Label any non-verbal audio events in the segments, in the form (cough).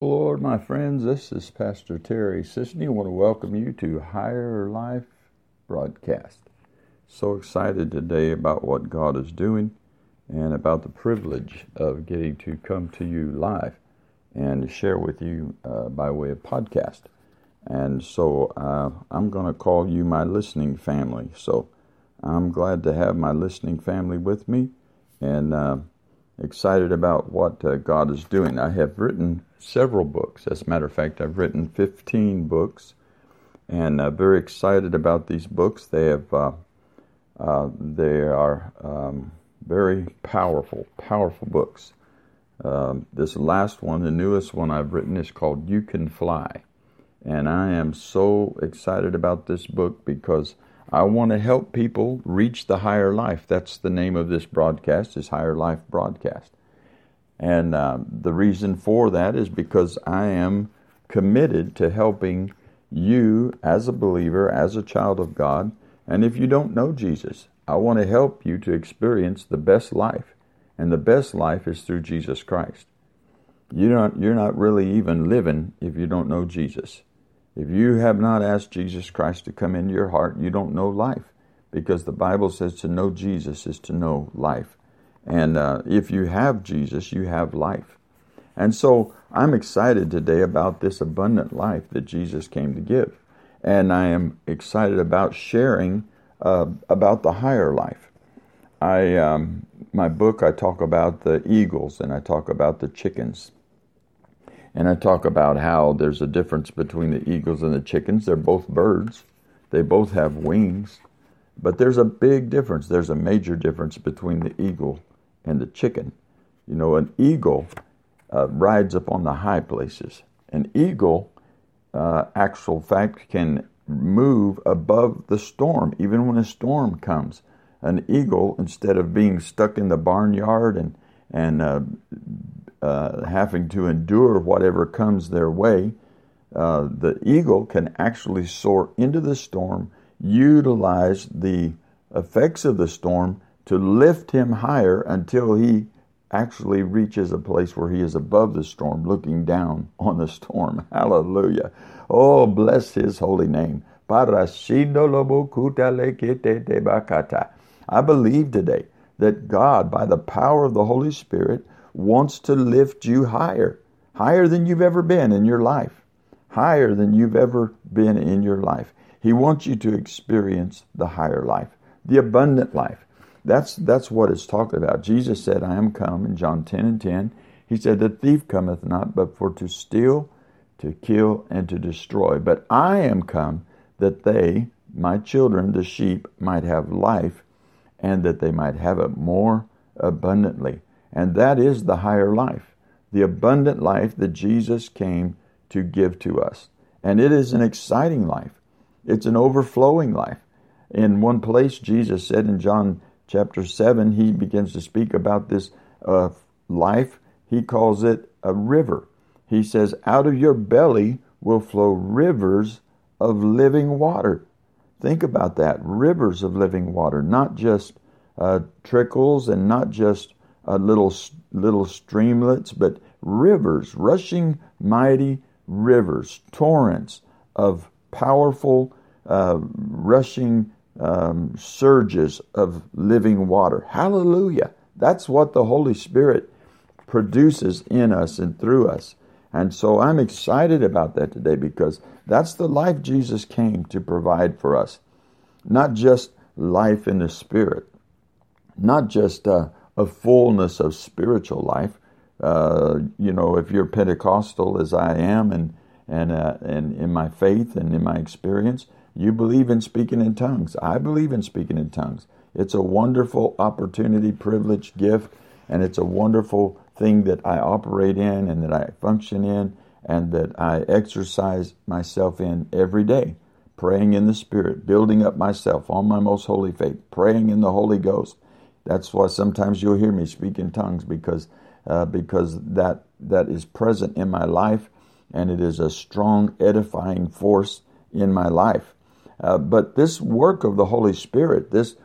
Lord, my friends, this is Pastor Terry Sisney. I want to welcome you to Higher Life broadcast. So excited today about what God is doing and about the privilege of getting to come to you live and share with you uh, by way of podcast. And so uh, I'm going to call you my listening family. So I'm glad to have my listening family with me and uh, excited about what uh, God is doing. I have written several books. As a matter of fact, I've written 15 books, and uh, very excited about these books. They have uh, uh, they are um, very powerful, powerful books. Um, this last one, the newest one I've written, is called "You Can Fly," and I am so excited about this book because I want to help people reach the higher life. That's the name of this broadcast is Higher Life Broadcast. And uh, the reason for that is because I am committed to helping you as a believer, as a child of God. And if you don't know Jesus, I want to help you to experience the best life. And the best life is through Jesus Christ. You're not, you're not really even living if you don't know Jesus. If you have not asked Jesus Christ to come into your heart, you don't know life. Because the Bible says to know Jesus is to know life. And uh, if you have Jesus, you have life. And so I'm excited today about this abundant life that Jesus came to give. And I am excited about sharing uh, about the higher life. I, um, my book, I talk about the eagles and I talk about the chickens. And I talk about how there's a difference between the eagles and the chickens. They're both birds, they both have wings, but there's a big difference. There's a major difference between the eagle and the chicken. You know, an eagle uh, rides up on the high places. An eagle, uh, actual fact, can move above the storm, even when a storm comes. An eagle, instead of being stuck in the barnyard and and uh, uh having to endure whatever comes their way, uh, the eagle can actually soar into the storm, utilize the effects of the storm to lift him higher until he actually reaches a place where he is above the storm, looking down (laughs) on the storm. Hallelujah. Oh, bless his holy name. I believe today that God, by the power of the Holy Spirit, wants to lift you higher, higher than you've ever been in your life, higher than you've ever been in your life. He wants you to experience the higher life, the abundant life. That's that's what it's talking about. Jesus said, I am come in John 10 and 10. He said, The thief cometh not but for to steal, to kill, and to destroy. But I am come that they, my children, the sheep, might have life, and that they might have it more abundantly. And that is the higher life, the abundant life that Jesus came to give to us. And it is an exciting life. It's an overflowing life. In one place, Jesus said in John chapter 7, he begins to speak about this uh, life. He calls it a river. He says, Out of your belly will flow rivers of living water. Think about that rivers of living water, not just uh, trickles and not just uh, little, little streamlets, but rivers, rushing mighty rivers, torrents of powerful, uh, rushing um, surges of living water. Hallelujah. That's what the Holy Spirit produces in us and through us. And so I'm excited about that today because that's the life Jesus came to provide for us. Not just life in the Spirit, not just uh, a fullness of spiritual life. Uh, you know, if you're Pentecostal as I am and, and, uh, and in my faith and in my experience, you believe in speaking in tongues. I believe in speaking in tongues. It's a wonderful opportunity, privilege, gift, and it's a wonderful thing that I operate in and that I function in and that I exercise myself in every day. Praying in the Spirit, building up myself on my most holy faith, praying in the Holy Ghost. That's why sometimes you'll hear me speak in tongues because uh, because that that is present in my life and it is a strong edifying force in my life. Uh, but this work of the Holy Spirit, this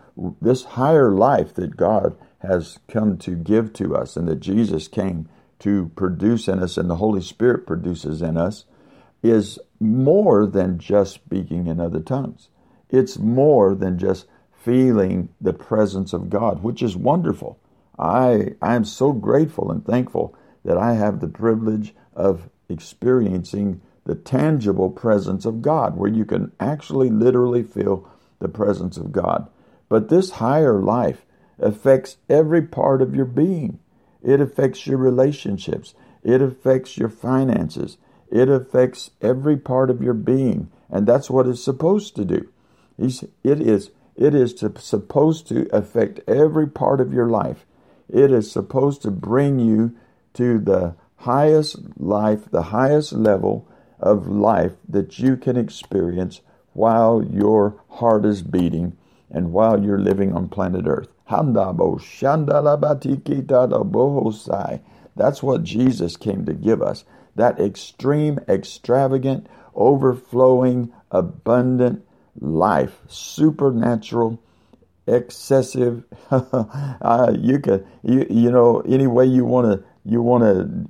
this higher life that God has come to give to us, and that Jesus came to produce in us and the Holy Spirit produces in us is more than just speaking in other tongues. It's more than just feeling the presence of God, which is wonderful. I I am so grateful and thankful that I have the privilege of experiencing the tangible presence of God, where you can actually literally feel the presence of God. But this higher life affects every part of your being. It affects your relationships. It affects your finances. It affects every part of your being. And that's what it's supposed to do. It is, it is to, supposed to affect every part of your life. It is supposed to bring you to the highest life, the highest level of life that you can experience while your heart is beating and while you're living on planet Earth. That's what Jesus came to give us. That extreme, extravagant, overflowing, abundant life, supernatural, excessive. (laughs) uh, you can, you, you know, any way you want to, you want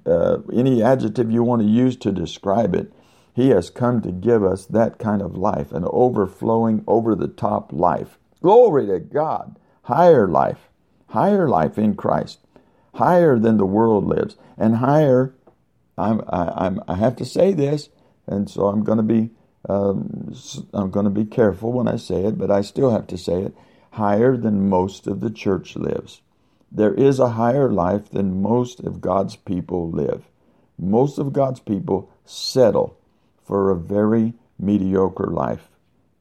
to, uh, any adjective you want to use to describe it. He has come to give us that kind of life, an overflowing, over the top life. Glory to God. Higher life, higher life in Christ, higher than the world lives, and higher. I'm, I, I'm, I have to say this, and so I'm going to be, um, I'm going to be careful when I say it, but I still have to say it. Higher than most of the church lives. There is a higher life than most of God's people live. Most of God's people settle for a very mediocre life.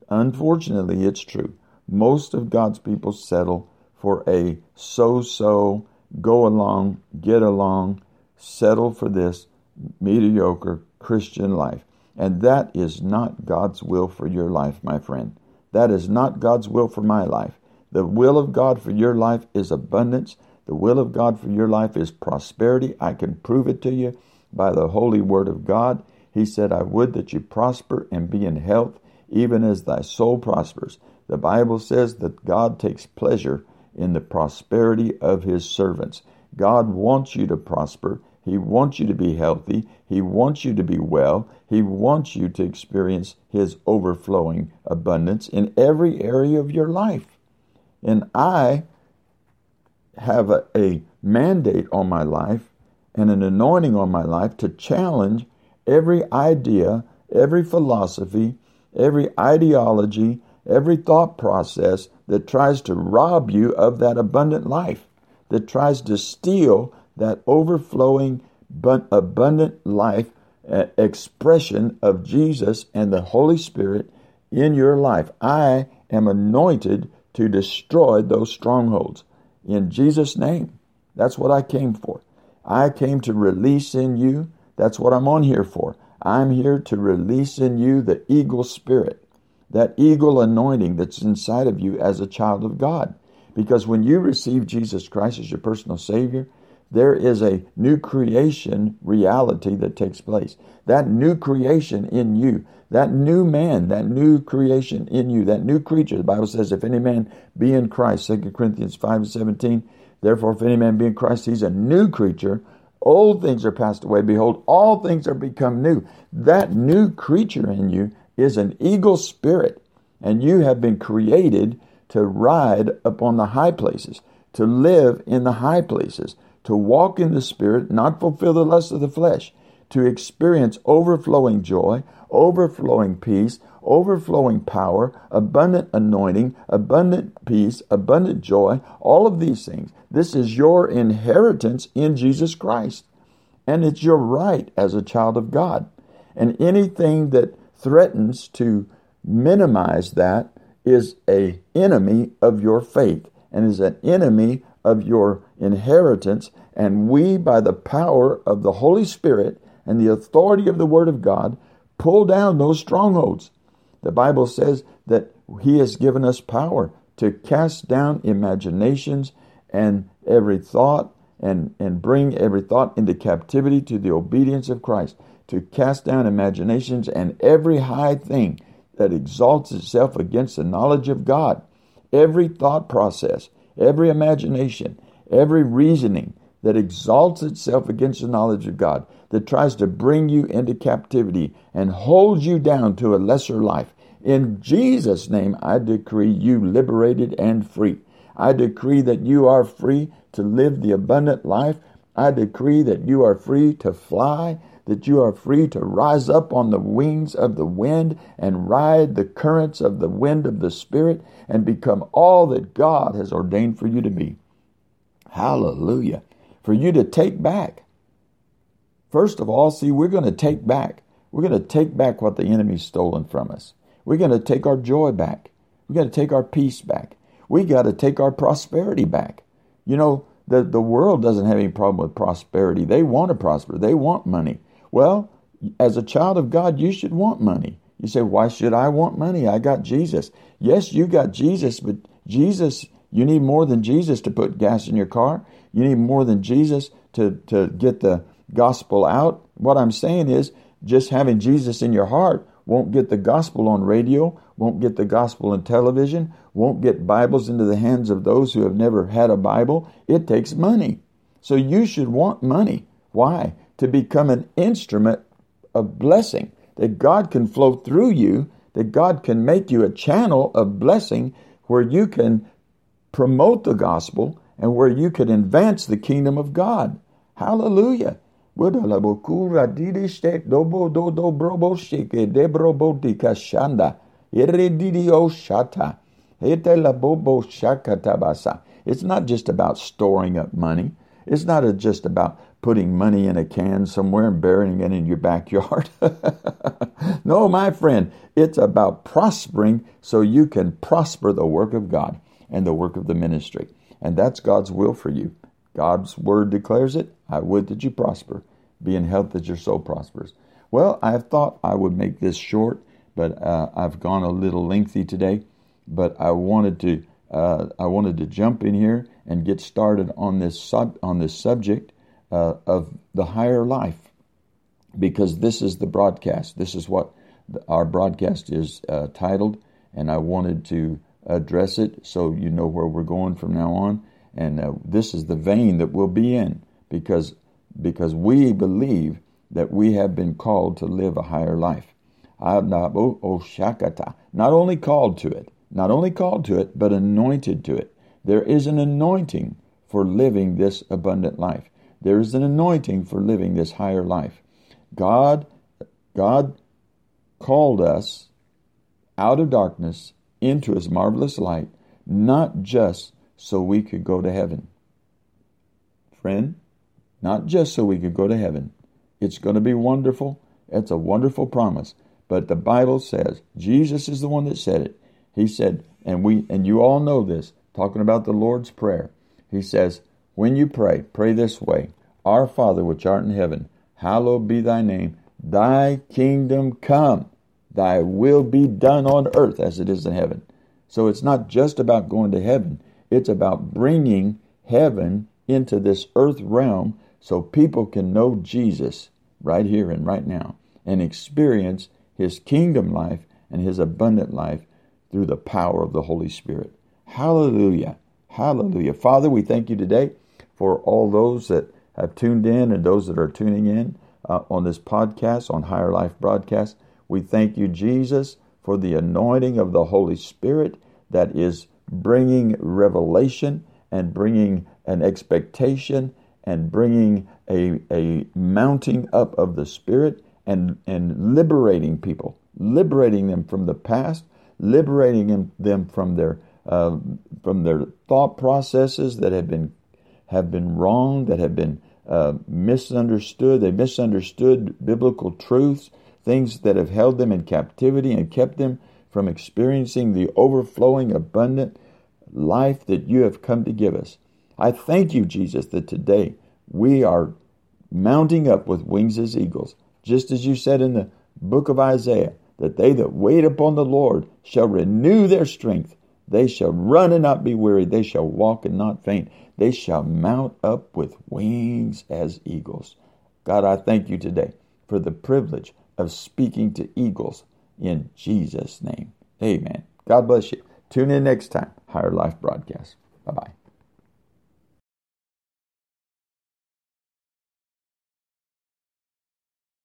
Unfortunately, it's true. Most of God's people settle for a so so, go along, get along, settle for this mediocre Christian life. And that is not God's will for your life, my friend. That is not God's will for my life. The will of God for your life is abundance. The will of God for your life is prosperity. I can prove it to you by the holy word of God. He said, I would that you prosper and be in health, even as thy soul prospers. The Bible says that God takes pleasure in the prosperity of his servants. God wants you to prosper. He wants you to be healthy. He wants you to be well. He wants you to experience his overflowing abundance in every area of your life. And I have a, a mandate on my life and an anointing on my life to challenge every idea, every philosophy, every ideology, every thought process that tries to rob you of that abundant life, that tries to steal that overflowing, abundant life expression of Jesus and the Holy Spirit in your life. I am anointed to destroy those strongholds in Jesus' name. That's what I came for. I came to release in you that's what I'm on here for. I'm here to release in you the eagle spirit, that eagle anointing that's inside of you as a child of God. Because when you receive Jesus Christ as your personal Savior, there is a new creation reality that takes place. That new creation in you, that new man, that new creation in you, that new creature. The Bible says, if any man be in Christ, 2 Corinthians 5 and 17, therefore, if any man be in Christ, he's a new creature. Old things are passed away. Behold, all things are become new. That new creature in you is an eagle spirit, and you have been created to ride upon the high places, to live in the high places, to walk in the spirit, not fulfill the lust of the flesh, to experience overflowing joy, overflowing peace, overflowing power, abundant anointing, abundant peace, abundant joy, all of these things. This is your inheritance in Jesus Christ. And it's your right as a child of God. And anything that threatens to minimize that is a enemy of your faith and is an enemy of your inheritance. And we, by the power of the Holy Spirit and the authority of the Word of God, pull down those strongholds. The Bible says that He has given us power to cast down imaginations and every thought and, and bring every thought into captivity to the obedience of Christ, to cast down imaginations and every high thing that exalts itself against the knowledge of God. Every thought process, every imagination, every reasoning that exalts itself against the knowledge of God, that tries to bring you into captivity and holds you down to a lesser life. In Jesus' name, I decree you liberated and free. I decree that you are free to live the abundant life. I decree that you are free to fly, that you are free to rise up on the wings of the wind and ride the currents of the wind of the Spirit and become all that God has ordained for you to be. Hallelujah. For you to take back. First of all, see, we're going to take back. We're going to take back what the enemy's stolen from us. We're going to take our joy back. We got to take our peace back. We got to take our prosperity back. You know, the, the world doesn't have any problem with prosperity. They want to prosper. They want money. Well, as a child of God, you should want money. You say, why should I want money? I got Jesus. Yes, you got Jesus, but Jesus, you need more than Jesus to put gas in your car. You need more than Jesus to, to get the gospel out. What I'm saying is, just having Jesus in your heart won't get the gospel on radio, won't get the gospel on television, won't get Bibles into the hands of those who have never had a Bible. It takes money. So you should want money. Why? To become an instrument of blessing, that God can flow through you, that God can make you a channel of blessing where you can promote the gospel and where you can advance the kingdom of God. Hallelujah. It's not just about storing up money. It's not just about putting money in a can somewhere and burying it in your backyard. (laughs) no, my friend, it's about prospering so you can prosper the work of God and the work of the ministry. And that's God's will for you. God's word declares it. I would that you prosper, be in health that your soul prospers. Well, I thought I would make this short, but uh, I've gone a little lengthy today. But I wanted to uh, I wanted to jump in here and get started on this sub on this subject uh, of the higher life, because this is the broadcast. This is what our broadcast is uh, titled, and I wanted to address it so you know where we're going from now on. And uh, this is the vein that we'll be in because because we believe that we have been called to live a higher life. Not only called to it, not only called to it, but anointed to it. There is an anointing for living this abundant life. There is an anointing for living this higher life. God, God called us out of darkness into his marvelous light, not just so we could go to heaven. Friend, not just so we could go to heaven. It's going to be wonderful. It's a wonderful promise. But the Bible says, Jesus is the one that said it. He said, and we and you all know this, talking about the Lord's Prayer. He says, When you pray, pray this way Our Father which art in heaven, hallowed be thy name, thy kingdom come, thy will be done on earth as it is in heaven. So it's not just about going to heaven, it's about bringing heaven into this earth realm so people can know Jesus right here and right now and experience his kingdom life and his abundant life through the power of the Holy Spirit. Hallelujah. Hallelujah. Father, we thank you today for all those that have tuned in and those that are tuning in uh, on this podcast, on Higher Life broadcast. We thank you, Jesus, for the anointing of the Holy Spirit that is bringing revelation and bringing an expectation and bringing a, a mounting up of the Spirit and, and liberating people, liberating them from the past, liberating them from their uh, from their thought processes that have been have been wrong, that have been uh, misunderstood. They misunderstood biblical truths, things that have held them in captivity and kept them from experiencing the overflowing, abundant life that you have come to give us. I thank you, Jesus, that today we are mounting up with wings as eagles, just as you said in the book of Isaiah that they that wait upon the Lord shall renew their strength. They shall run and not be weary. They shall walk and not faint. They shall mount up with wings as eagles. God, I thank you today for the privilege of speaking to eagles in Jesus' name. Amen. God bless you. Tune in next time. Higher Life Broadcast. Bye bye.